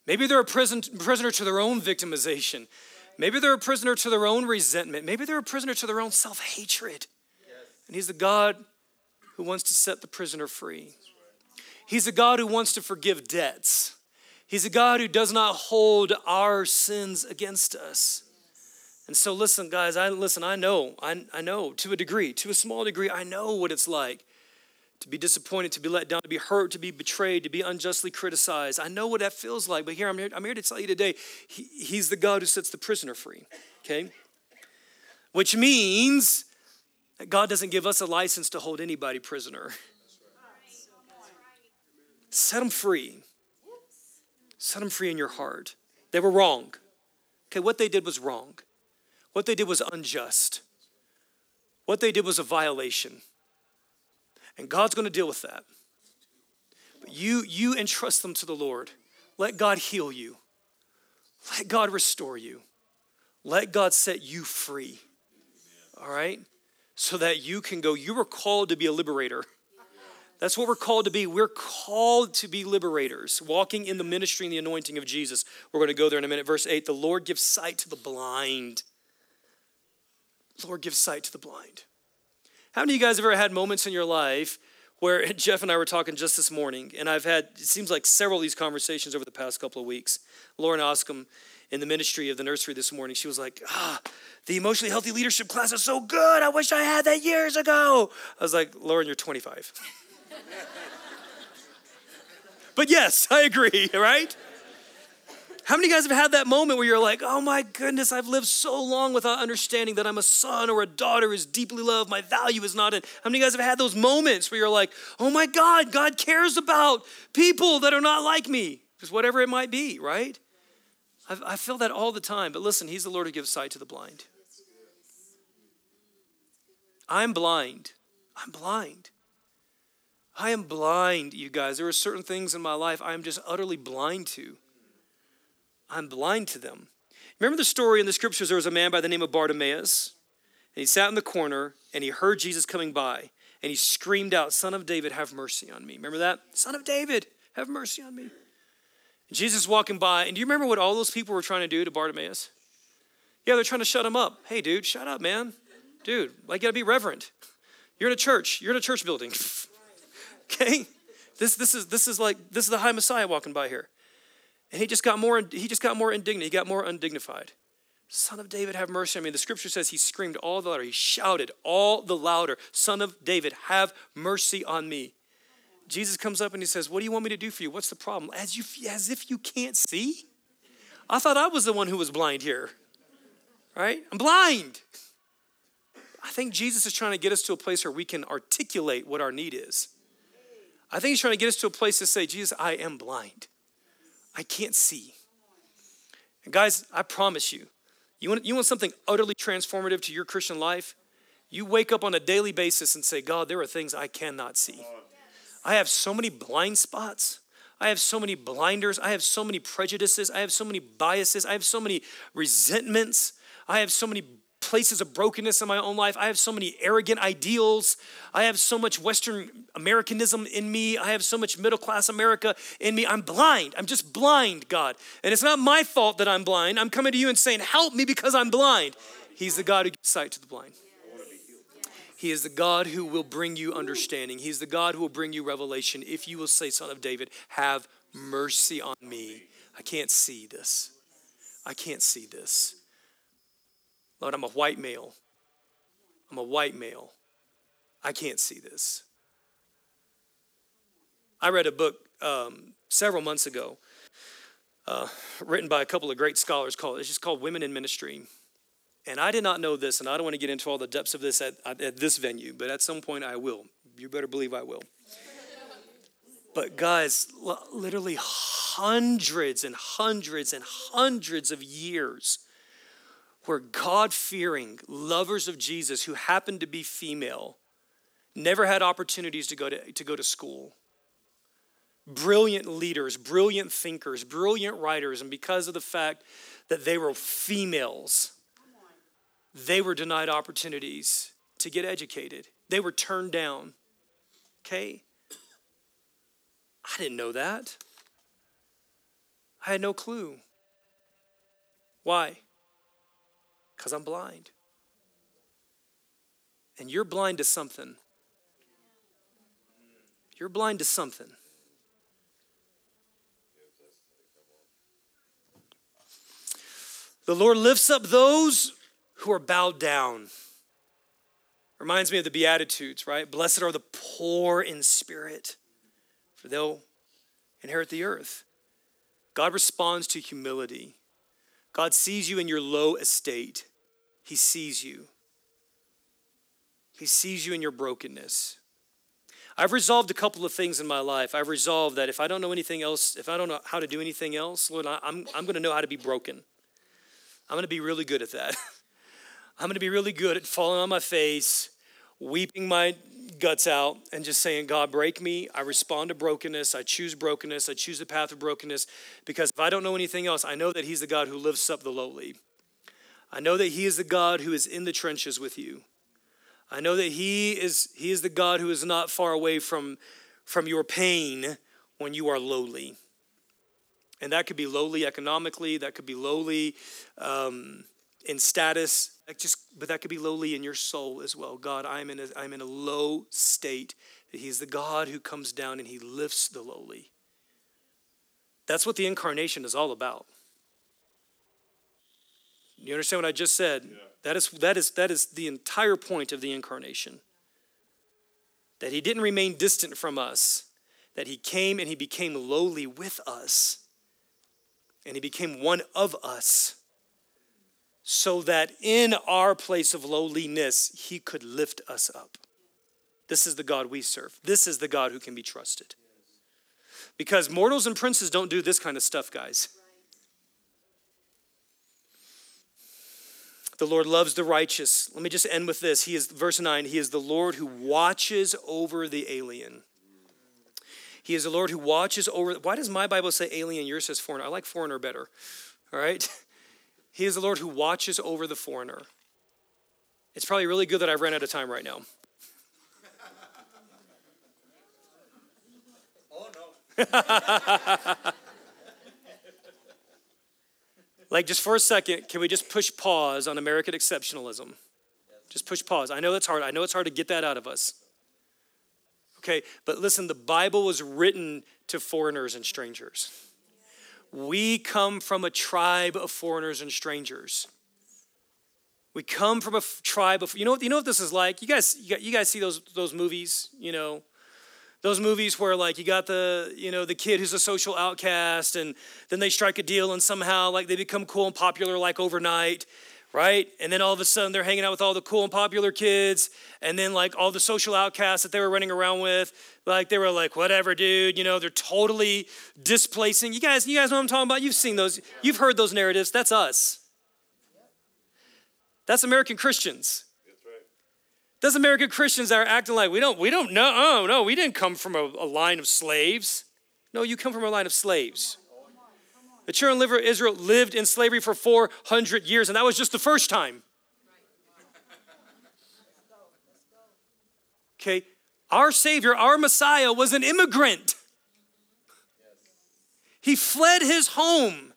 Maybe they're a prison, prisoner to their own victimization. Maybe they're a prisoner to their own resentment. Maybe they're a prisoner to their own self hatred. And He's the God who wants to set the prisoner free. He's a God who wants to forgive debts. He's a God who does not hold our sins against us. And so listen, guys, I listen, I know, I, I know to a degree, to a small degree, I know what it's like to be disappointed, to be let down, to be hurt, to be betrayed, to be unjustly criticized. I know what that feels like, but here I'm here, I'm here to tell you today, he, He's the God who sets the prisoner free, okay? Which means that God doesn't give us a license to hold anybody prisoner. Set them free. Set them free in your heart. They were wrong. Okay, what they did was wrong. What they did was unjust. What they did was a violation. And God's going to deal with that. But you you entrust them to the Lord. Let God heal you. Let God restore you. Let God set you free. All right? So that you can go. You were called to be a liberator. That's what we're called to be. We're called to be liberators, walking in the ministry and the anointing of Jesus. We're going to go there in a minute. Verse 8 The Lord gives sight to the blind. Lord, give sight to the blind. How many of you guys have ever had moments in your life where Jeff and I were talking just this morning, and I've had, it seems like several of these conversations over the past couple of weeks. Lauren Oscom in the ministry of the nursery this morning, she was like, ah, the emotionally healthy leadership class is so good. I wish I had that years ago. I was like, Lauren, you're 25. but yes, I agree, right? How many of you guys have had that moment where you're like, oh my goodness, I've lived so long without understanding that I'm a son or a daughter is deeply loved, my value is not in. How many of you guys have had those moments where you're like, oh my God, God cares about people that are not like me? Because whatever it might be, right? I, I feel that all the time. But listen, He's the Lord who gives sight to the blind. I'm blind. I'm blind. I am blind, you guys. There are certain things in my life I am just utterly blind to. I'm blind to them. Remember the story in the scriptures? There was a man by the name of Bartimaeus, and he sat in the corner and he heard Jesus coming by, and he screamed out, Son of David, have mercy on me. Remember that? Son of David, have mercy on me. And Jesus walking by, and do you remember what all those people were trying to do to Bartimaeus? Yeah, they're trying to shut him up. Hey, dude, shut up, man. Dude, like, you gotta be reverent. You're in a church. You're in a church building. okay? This, this, is, this is like, this is the high Messiah walking by here. And he just got more, he just got more indignant. He got more undignified. Son of David, have mercy on me. The scripture says he screamed all the louder. He shouted all the louder, Son of David, have mercy on me. Jesus comes up and he says, What do you want me to do for you? What's the problem? As, you, as if you can't see? I thought I was the one who was blind here, right? I'm blind. I think Jesus is trying to get us to a place where we can articulate what our need is. I think he's trying to get us to a place to say, Jesus, I am blind. I can't see. And guys, I promise you, you want, you want something utterly transformative to your Christian life? You wake up on a daily basis and say, God, there are things I cannot see. I have so many blind spots. I have so many blinders. I have so many prejudices. I have so many biases. I have so many resentments. I have so many places of brokenness in my own life. I have so many arrogant ideals. I have so much Western Americanism in me. I have so much middle class America in me. I'm blind. I'm just blind, God. And it's not my fault that I'm blind. I'm coming to you and saying, Help me because I'm blind. He's the God who gives sight to the blind. He is the God who will bring you understanding. He's the God who will bring you revelation. If you will say, Son of David, have mercy on me. I can't see this. I can't see this. Lord, I'm a white male. I'm a white male. I can't see this. I read a book um, several months ago, uh, written by a couple of great scholars. Called it's just called Women in Ministry. And I did not know this, and I don't want to get into all the depths of this at, at this venue, but at some point I will. You better believe I will. But guys, literally hundreds and hundreds and hundreds of years where God fearing lovers of Jesus who happened to be female never had opportunities to go to, to go to school. Brilliant leaders, brilliant thinkers, brilliant writers, and because of the fact that they were females, they were denied opportunities to get educated. They were turned down. Okay? I didn't know that. I had no clue. Why? Because I'm blind. And you're blind to something. You're blind to something. The Lord lifts up those who are bowed down. Reminds me of the Beatitudes, right? Blessed are the poor in spirit, for they'll inherit the earth. God responds to humility. God sees you in your low estate. He sees you. He sees you in your brokenness. I've resolved a couple of things in my life. I've resolved that if I don't know anything else, if I don't know how to do anything else, Lord, I'm, I'm going to know how to be broken. I'm going to be really good at that. I'm going to be really good at falling on my face, weeping my guts out, and just saying, God, break me. I respond to brokenness. I choose brokenness. I choose the path of brokenness because if I don't know anything else, I know that He's the God who lifts up the lowly. I know that He is the God who is in the trenches with you. I know that He is, he is the God who is not far away from, from your pain when you are lowly. And that could be lowly economically, that could be lowly um, in status, just, but that could be lowly in your soul as well. God, I'm in, a, I'm in a low state. He's the God who comes down and he lifts the lowly. That's what the incarnation is all about. You understand what I just said? Yeah. That, is, that, is, that is the entire point of the incarnation. That he didn't remain distant from us, that he came and he became lowly with us, and he became one of us, so that in our place of lowliness, he could lift us up. This is the God we serve. This is the God who can be trusted. Because mortals and princes don't do this kind of stuff, guys. The Lord loves the righteous. Let me just end with this. He is, verse 9, He is the Lord who watches over the alien. He is the Lord who watches over. Why does my Bible say alien? Yours says foreigner. I like foreigner better. All right? He is the Lord who watches over the foreigner. It's probably really good that I've ran out of time right now. Oh, like, just for a second, can we just push pause on American exceptionalism? Just push pause. I know it's hard. I know it's hard to get that out of us. Okay, but listen, the Bible was written to foreigners and strangers. We come from a tribe of foreigners and strangers. We come from a tribe of you know you know what this is like. You guys you guys see those those movies, you know, those movies where like you got the you know the kid who's a social outcast and then they strike a deal and somehow like they become cool and popular like overnight right? And then all of a sudden they're hanging out with all the cool and popular kids and then like all the social outcasts that they were running around with like they were like whatever dude you know they're totally displacing. You guys you guys know what i'm talking about? You've seen those you've heard those narratives. That's us. That's american christians those American Christians are acting like we don't, we don't know. Oh, no, we didn't come from a, a line of slaves. No, you come from a line of slaves. The children of Israel lived in slavery for 400 years, and that was just the first time. Okay, our Savior, our Messiah, was an immigrant. He fled his home.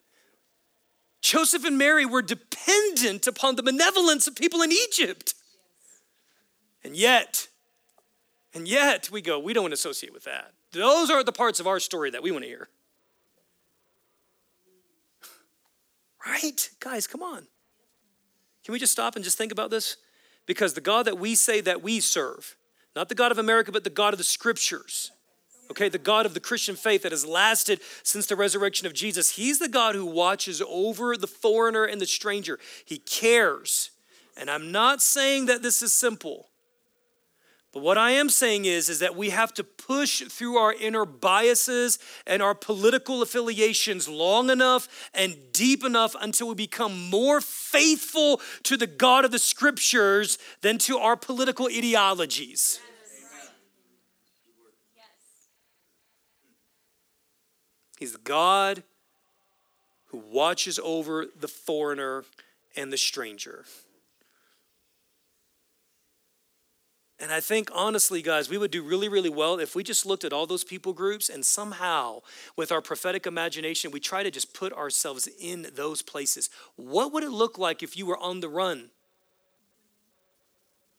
Joseph and Mary were dependent upon the benevolence of people in Egypt. And yet, and yet we go, we don't want to associate with that. Those are the parts of our story that we want to hear. Right? Guys, come on. Can we just stop and just think about this? Because the God that we say that we serve, not the God of America, but the God of the scriptures, okay, the God of the Christian faith that has lasted since the resurrection of Jesus, He's the God who watches over the foreigner and the stranger. He cares. And I'm not saying that this is simple. But what I am saying is, is that we have to push through our inner biases and our political affiliations long enough and deep enough until we become more faithful to the God of the scriptures than to our political ideologies. He's the God who watches over the foreigner and the stranger. And I think, honestly, guys, we would do really, really well if we just looked at all those people groups and somehow, with our prophetic imagination, we try to just put ourselves in those places. What would it look like if you were on the run?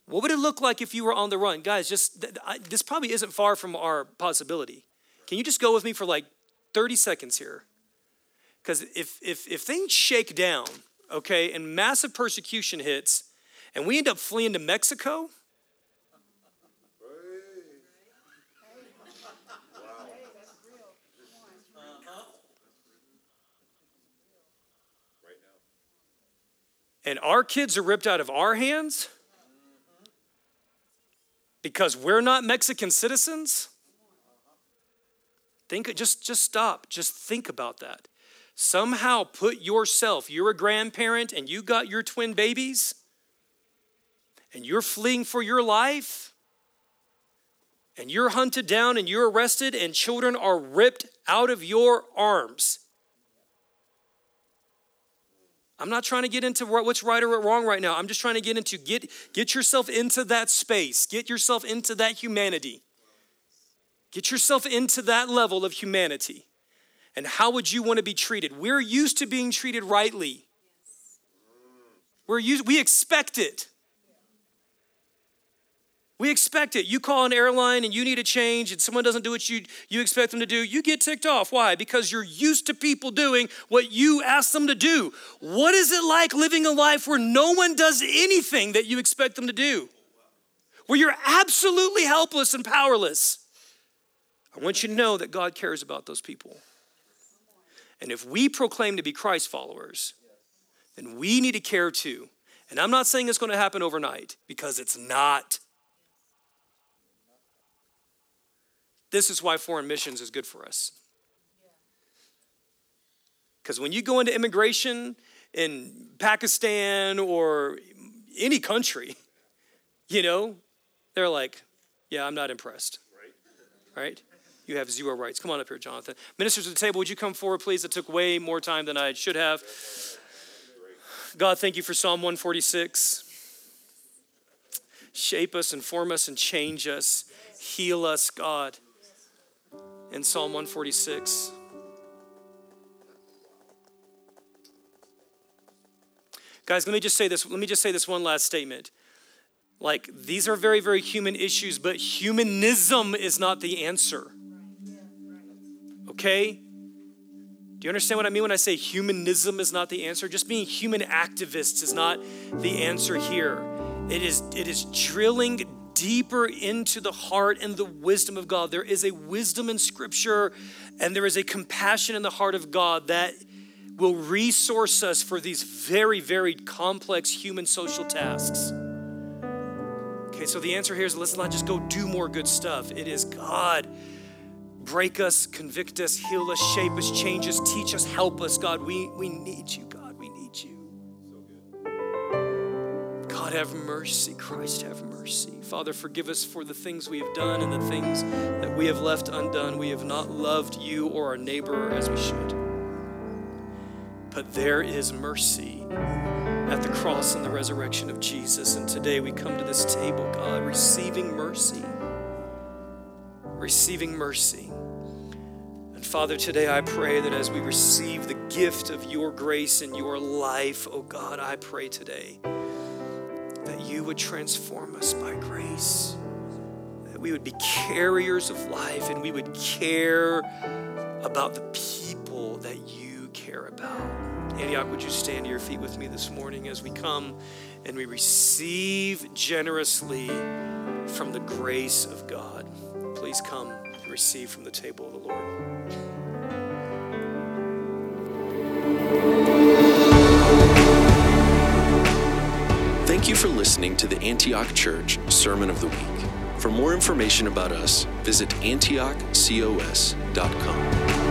What would it look like if you were on the run? Guys, just this probably isn't far from our possibility. Can you just go with me for like 30 seconds here? Because if, if, if things shake down, okay, and massive persecution hits, and we end up fleeing to Mexico, and our kids are ripped out of our hands because we're not Mexican citizens? Think just just stop. Just think about that. Somehow put yourself, you're a grandparent and you got your twin babies and you're fleeing for your life and you're hunted down and you're arrested and children are ripped out of your arms I'm not trying to get into what's right or wrong right now. I'm just trying to get into get get yourself into that space. Get yourself into that humanity. Get yourself into that level of humanity. And how would you want to be treated? We're used to being treated rightly. We're used, we expect it. We expect it. You call an airline and you need a change and someone doesn't do what you, you expect them to do, you get ticked off. Why? Because you're used to people doing what you ask them to do. What is it like living a life where no one does anything that you expect them to do? Where you're absolutely helpless and powerless. I want you to know that God cares about those people. And if we proclaim to be Christ followers, then we need to care too. And I'm not saying it's going to happen overnight because it's not. This is why foreign missions is good for us. Because when you go into immigration in Pakistan or any country, you know, they're like, yeah, I'm not impressed. Right? right? You have zero rights. Come on up here, Jonathan. Ministers at the table, would you come forward, please? It took way more time than I should have. God, thank you for Psalm 146. Shape us and form us and change us. Heal us, God in Psalm 146. Guys, let me just say this. Let me just say this one last statement. Like, these are very, very human issues, but humanism is not the answer. Okay? Do you understand what I mean when I say humanism is not the answer? Just being human activists is not the answer here. It is, it is drilling deeper into the heart and the wisdom of God. There is a wisdom in Scripture and there is a compassion in the heart of God that will resource us for these very, very complex human social tasks. Okay, so the answer here is let's not just go do more good stuff. It is God. Break us, convict us, heal us, shape us, change us, teach us, help us. God, we, we need you, God, have mercy. Christ, have mercy. Father, forgive us for the things we have done and the things that we have left undone. We have not loved you or our neighbor as we should. But there is mercy at the cross and the resurrection of Jesus. And today we come to this table, God, receiving mercy. Receiving mercy. And Father, today I pray that as we receive the gift of your grace and your life, oh God, I pray today you would transform us by grace, that we would be carriers of life and we would care about the people that you care about. Antioch, would you stand to your feet with me this morning as we come and we receive generously from the grace of God? Please come and receive from the table of the Lord. Thank you for listening to the Antioch Church Sermon of the Week. For more information about us, visit antiochcos.com.